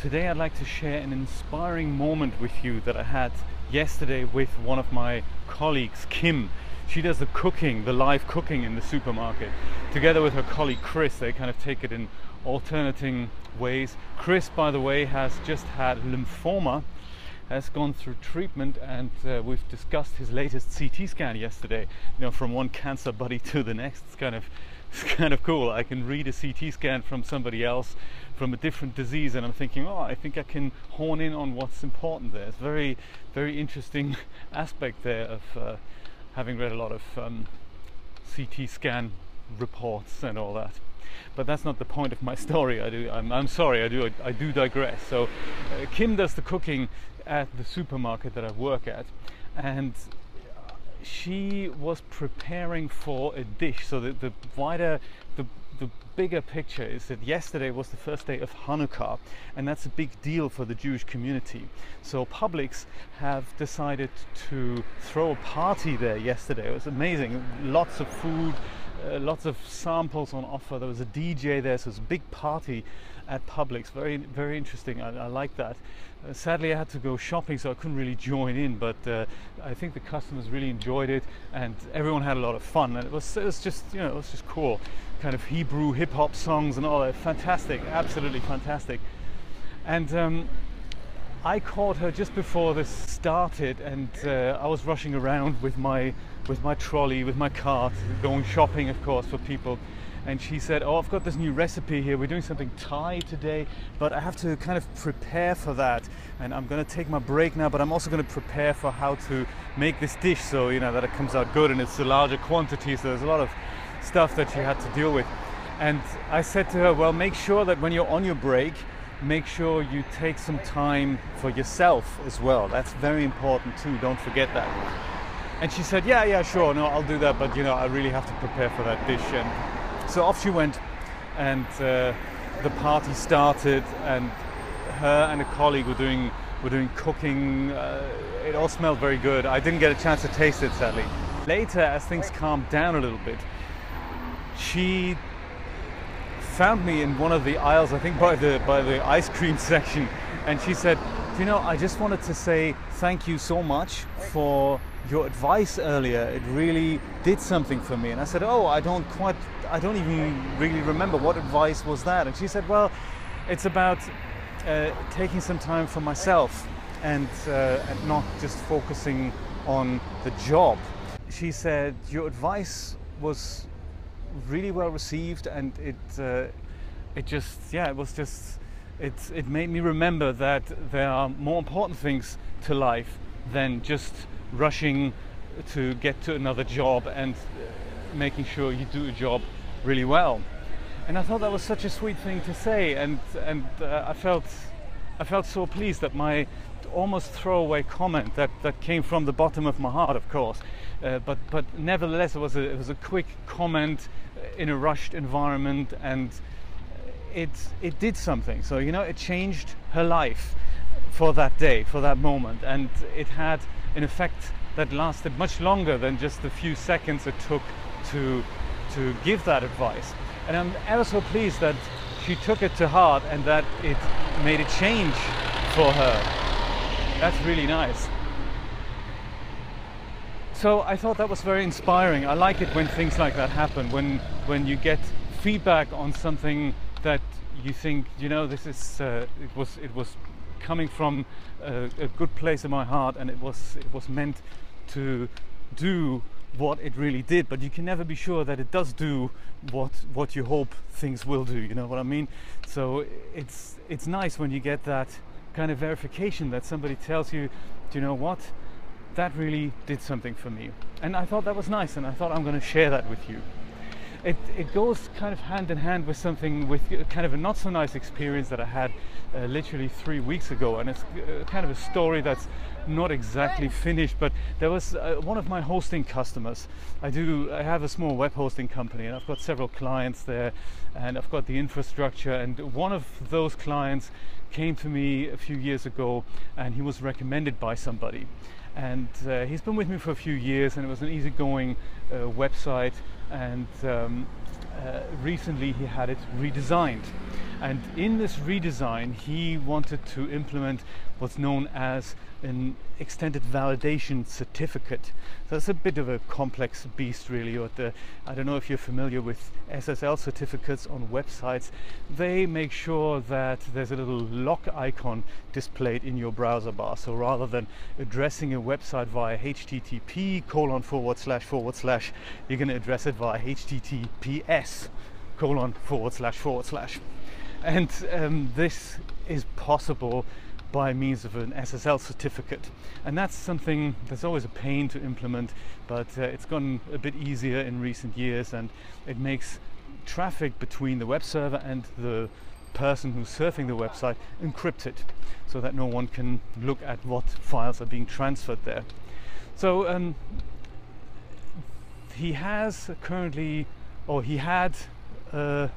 Today I'd like to share an inspiring moment with you that I had yesterday with one of my colleagues, Kim. She does the cooking, the live cooking in the supermarket. Together with her colleague Chris, they kind of take it in alternating ways. Chris, by the way, has just had lymphoma, has gone through treatment, and uh, we've discussed his latest CT scan yesterday. You know, from one cancer buddy to the next. It's kind of it's kind of cool. I can read a CT scan from somebody else from a different disease, and I'm thinking, oh, I think I can hone in on what's important there. It's very, very interesting aspect there of uh, having read a lot of um, CT scan reports and all that. But that's not the point of my story. I do. I'm, I'm sorry. I do. I, do digress. So, uh, Kim does the cooking at the supermarket that I work at, and she was preparing for a dish. So the, the wider, the, bigger picture is that yesterday was the first day of Hanukkah, and that's a big deal for the Jewish community. So Publix have decided to throw a party there yesterday. It was amazing. Lots of food, uh, lots of samples on offer. There was a DJ there, so it was a big party at Publix. Very, very interesting. I, I like that. Uh, sadly, I had to go shopping, so I couldn't really join in. But uh, I think the customers really enjoyed it, and everyone had a lot of fun. And it was, it was just, you know, it was just cool. Kind of Hebrew hip hop songs and all that. Fantastic, absolutely fantastic. And um, I caught her just before this started, and uh, I was rushing around with my with my trolley, with my cart, going shopping, of course, for people and she said, "Oh, I've got this new recipe here. We're doing something Thai today, but I have to kind of prepare for that. And I'm going to take my break now, but I'm also going to prepare for how to make this dish so you know that it comes out good and it's a larger quantity. So there's a lot of stuff that she had to deal with. And I said to her, "Well, make sure that when you're on your break." Make sure you take some time for yourself as well. That's very important too. Don't forget that. And she said, "Yeah, yeah, sure. No, I'll do that, but you know, I really have to prepare for that dish." And so off she went, and uh, the party started, and her and a colleague were doing were doing cooking. Uh, it all smelled very good. I didn't get a chance to taste it, sadly. Later, as things calmed down a little bit, she found me in one of the aisles, I think by the by the ice cream section, and she said, "You know, I just wanted to say thank you so much for your advice earlier. It really did something for me." And I said, "Oh, I don't quite I don't even really remember what advice was that. And she said, well, it's about uh, taking some time for myself and, uh, and not just focusing on the job. She said, your advice was really well received and it, uh, it just, yeah, it was just, it, it made me remember that there are more important things to life than just rushing to get to another job and uh, making sure you do a job really well. And I thought that was such a sweet thing to say, and and uh, I felt I felt so pleased that my almost throwaway comment that, that came from the bottom of my heart, of course, uh, but but nevertheless it was a it was a quick comment in a rushed environment, and it it did something. So you know, it changed her life for that day, for that moment, and it had an effect that lasted much longer than just the few seconds it took to to give that advice. And I'm ever so pleased that she took it to heart and that it made a change for her. That's really nice. So I thought that was very inspiring. I like it when things like that happen, when when you get feedback on something that you think, you know, this is uh, it was it was coming from a, a good place in my heart, and it was it was meant to do what it really did but you can never be sure that it does do what what you hope things will do you know what i mean so it's it's nice when you get that kind of verification that somebody tells you do you know what that really did something for me and i thought that was nice and i thought i'm going to share that with you it, it goes kind of hand in hand with something with kind of a not so nice experience that I had uh, literally three weeks ago, and it's uh, kind of a story that's not exactly finished. But there was uh, one of my hosting customers. I do I have a small web hosting company, and I've got several clients there, and I've got the infrastructure. And one of those clients came to me a few years ago, and he was recommended by somebody. And uh, he's been with me for a few years and it was an easygoing uh, website and um, uh, recently he had it redesigned And in this redesign, he wanted to implement what's known as an extended validation certificate. So it's a bit of a complex beast, really. Or the, I don't know if you're familiar with SSL certificates on websites. They make sure that there's a little lock icon displayed in your browser bar. So rather than addressing a website via HTTP colon forward slash forward slash, you're going to address it via HTTPS colon forward slash forward slash. And um, this is possible by means of an SSL certificate. And that's something that's always a pain to implement, but uh, it's gotten a bit easier in recent years and it makes traffic between the web server and the person who's surfing the website encrypted so that no one can look at what files are being transferred there. So um, he has currently, or he had a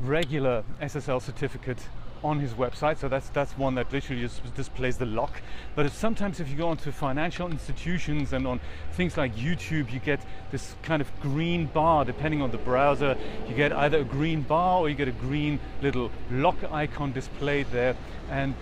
regular SSL certificate on his website. So that's that's one that literally just displays the lock. But if sometimes if you go onto financial institutions and on things like YouTube, you get this kind of green bar depending on the browser. You get either a green bar or you get a green little lock icon displayed there, and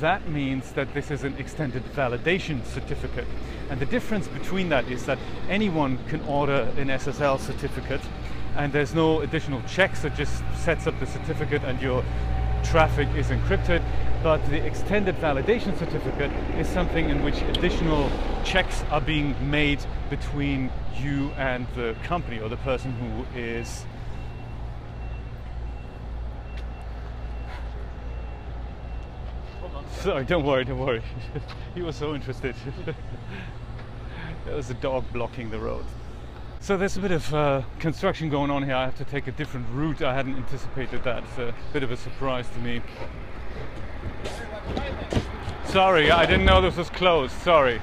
that means that this is an extended validation certificate. And the difference between that is that anyone can order an SSL certificate and there's no additional checks, it just sets up the certificate and you're traffic is encrypted, but the extended validation certificate is something in which additional checks are being made between you and the company or the person who is Sorry, don't worry, don't worry. he was so interested. there was a dog blocking the road. So there's a bit of uh, construction going on here. I have to take a different route. I hadn't anticipated that. It's a bit of a surprise to me. Sorry, I didn't know this was closed. Sorry.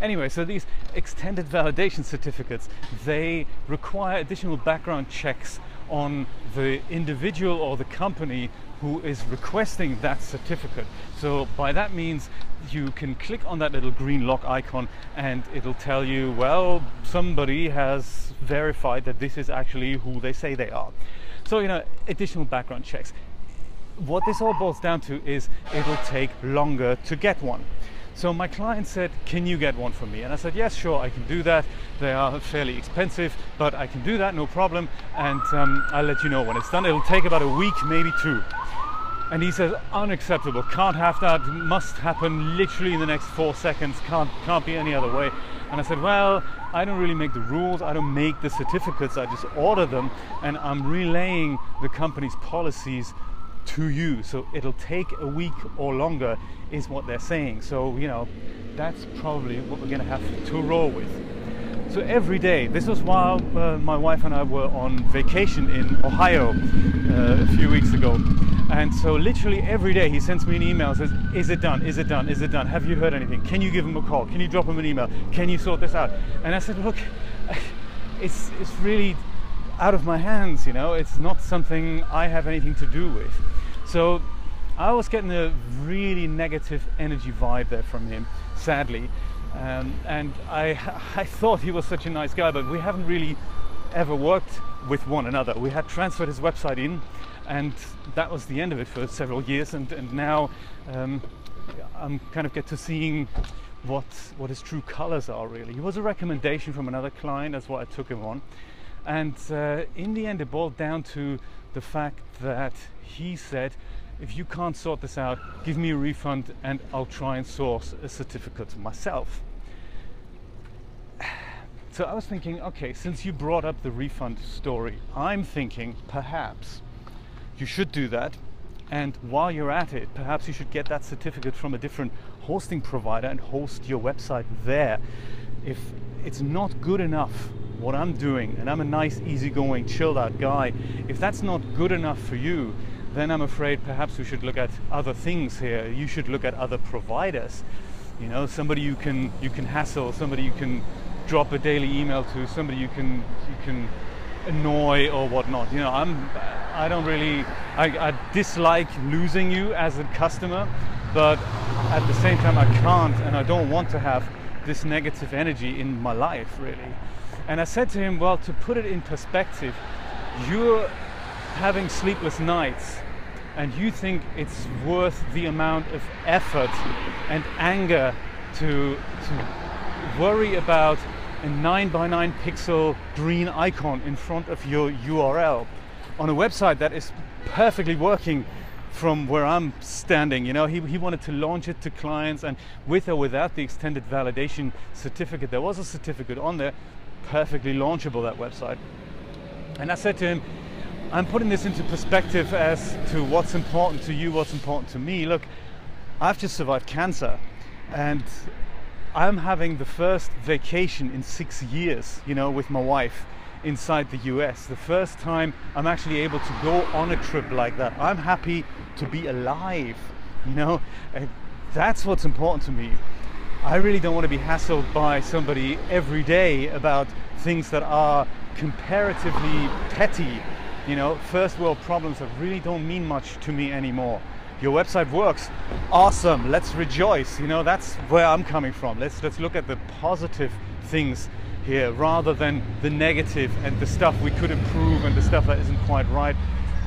Anyway, so these extended validation certificates, they require additional background checks on the individual or the company who is requesting that certificate. So by that means you can click on that little green lock icon and it'll tell you, well, somebody has verified that this is actually who they say they are. So, you know, additional background checks. What this all boils down to is it'll take longer to get one. So my client said, Can you get one for me? And I said, Yes, sure, I can do that. They are fairly expensive, but I can do that, no problem. And um, I'll let you know when it's done. It'll take about a week, maybe two. And he says, unacceptable, can't have that, must happen literally in the next four seconds, can't, can't be any other way. And I said, well, I don't really make the rules, I don't make the certificates, I just order them, and I'm relaying the company's policies to you. So it'll take a week or longer, is what they're saying. So, you know, that's probably what we're to have to roll with. So every day, this was while uh, my wife and I were on vacation in Ohio uh, a few weeks ago. And so literally every day he sends me an email says, is it done? Is it done? Is it done? Have you heard anything? Can you give him a call? Can you drop him an email? Can you sort this out? And I said, look, it's, it's really out of my hands, you know, it's not something I have anything to do with. So I was getting a really negative energy vibe there from him, sadly. Um, and I, I thought he was such a nice guy, but we haven't really ever worked with one another. We had transferred his website in, and that was the end of it for several years. And, and now um, I'm kind of get to seeing what what his true colors are really. He was a recommendation from another client, that's why I took him on. And uh, in the end, it boiled down to the fact that he said, if you can't sort this out, give me a refund and I'll try and source a certificate myself. So I was thinking, okay, since you brought up the refund story, I'm thinking perhaps you should do that. And while you're at it, perhaps you should get that certificate from a different hosting provider and host your website there. If it's not good enough what I'm doing, and I'm a nice, easygoing, chilled out guy, if that's not good enough for you, then I'm afraid perhaps we should look at other things here. You should look at other providers. You know, somebody you can you can hassle, somebody you can drop a daily email to, somebody you can you can annoy or whatnot. You know, I'm I don't really I, I dislike losing you as a customer, but at the same time I can't and I don't want to have this negative energy in my life really. And I said to him, well, to put it in perspective, you're having sleepless nights and you think it's worth the amount of effort and anger to, to worry about a 9 by 9 pixel green icon in front of your URL on a website that is perfectly working from where I'm standing. You know, he, he wanted to launch it to clients, and with or without the extended validation certificate, there was a certificate on there, perfectly launchable that website. And I said to him, I'm putting this into perspective as to what's important to you, what's important to me. Look, I've just survived cancer, and I'm having the first vacation in six years, you know, with my wife inside the US. The first time I'm actually able to go on a trip like that. I'm happy to be alive, you know, and that's what's important to me. I really don't want to be hassled by somebody every day about things that are comparatively petty, you know, first world problems that really don't mean much to me anymore. Your website works, awesome. Let's rejoice. You know, that's where I'm coming from. Let's let's look at the positive things here rather than the negative and the stuff we could improve and the stuff that isn't quite right.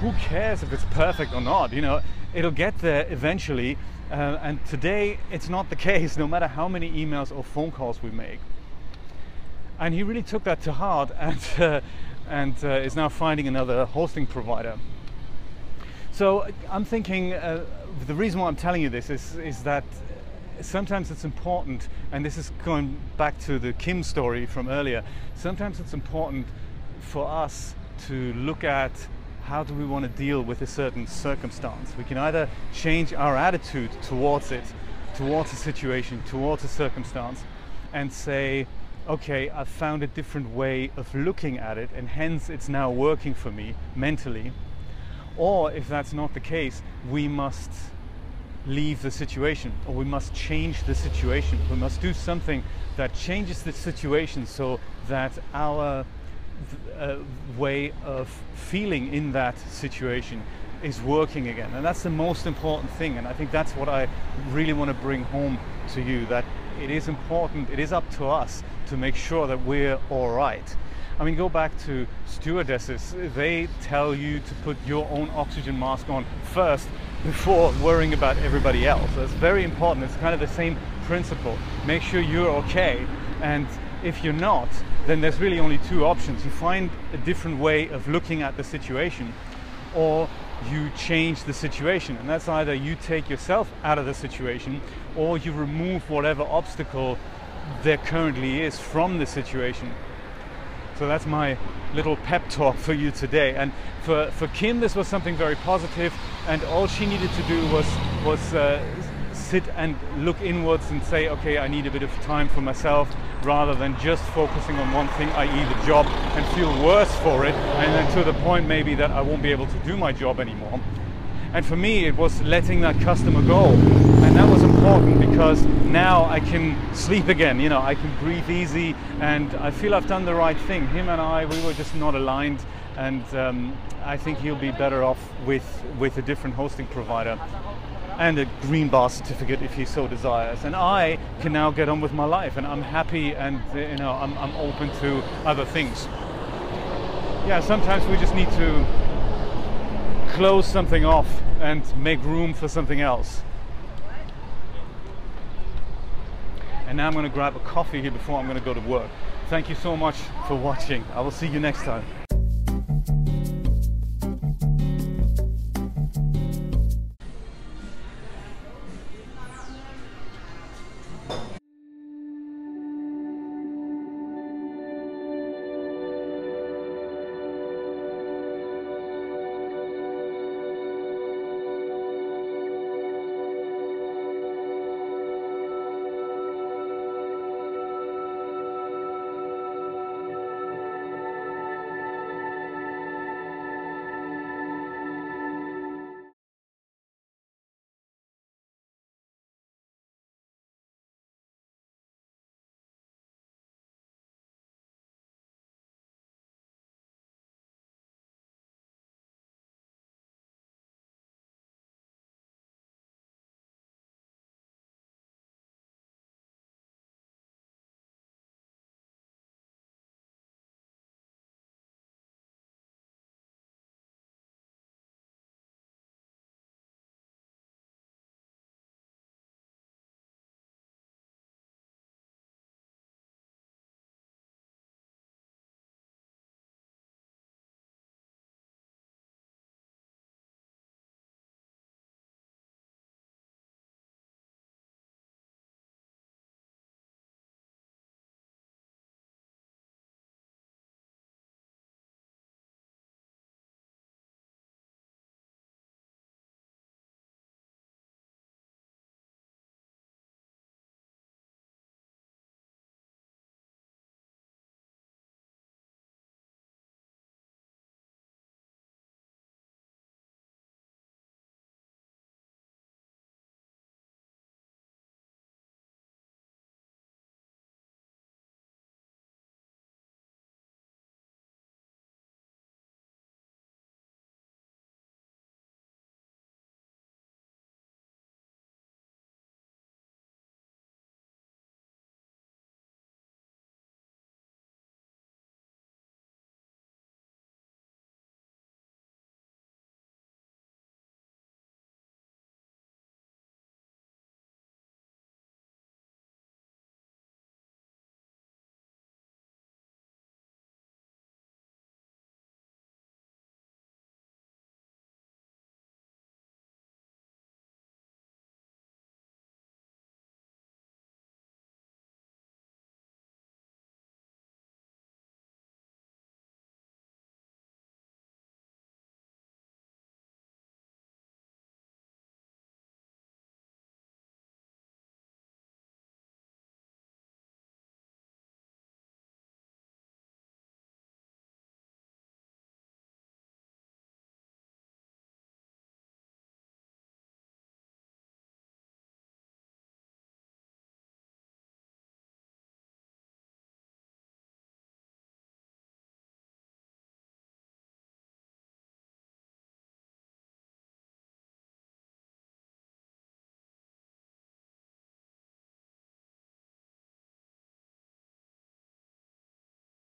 Who cares if it's perfect or not? You know, it'll get there eventually. Uh, and today it's not the case, no matter how many emails or phone calls we make. And he really took that to heart and, uh, and uh, is now finding another hosting provider. So I'm thinking uh, the reason why I'm telling you this is, is that sometimes it's important, and this is going back to the Kim story from earlier, sometimes it's important for us to look at how do we want to deal with a certain circumstance. We can either change our attitude towards it, towards a situation, towards a circumstance, and say, okay, I've found a different way of looking at it, and hence it's now working for me mentally. Or if that's not the case, we must leave the situation or we must change the situation. We must do something that changes the situation so that our uh, way of feeling in that situation is working again. And that's the most important thing. And I think that's what I really want to bring home to you that it is important, it is up to us to make sure that we're all right. I mean, go back to stewardesses. They tell you to put your own oxygen mask on first before worrying about everybody else. That's very important. It's kind of the same principle. Make sure you're okay. And if you're not, then there's really only two options. You find a different way of looking at the situation, or you change the situation. And that's either you take yourself out of the situation, or you remove whatever obstacle there currently is from the situation. So that's my little pep talk for you today. And for, for Kim, this was something very positive, and all she needed to do was was uh, sit and look inwards and say, okay, I need a bit of time for myself, rather than just focusing on one thing, i.e., the job, and feel worse for it, and then to the point maybe that I won't be able to do my job anymore. And for me, it was letting that customer go. And that was important because now I can sleep again, you know, I can breathe easy and I feel I've done the right thing. Him and I, we were just not aligned and um, I think he'll be better off with, with a different hosting provider and a green bar certificate if he so desires. And I can now get on with my life and I'm happy and you know I'm, I'm open to other things. Yeah, sometimes we just need to close something off and make room for something else. And now I'm going to grab a coffee here before I'm going to go to work. Thank you so much for watching. I will see you next time.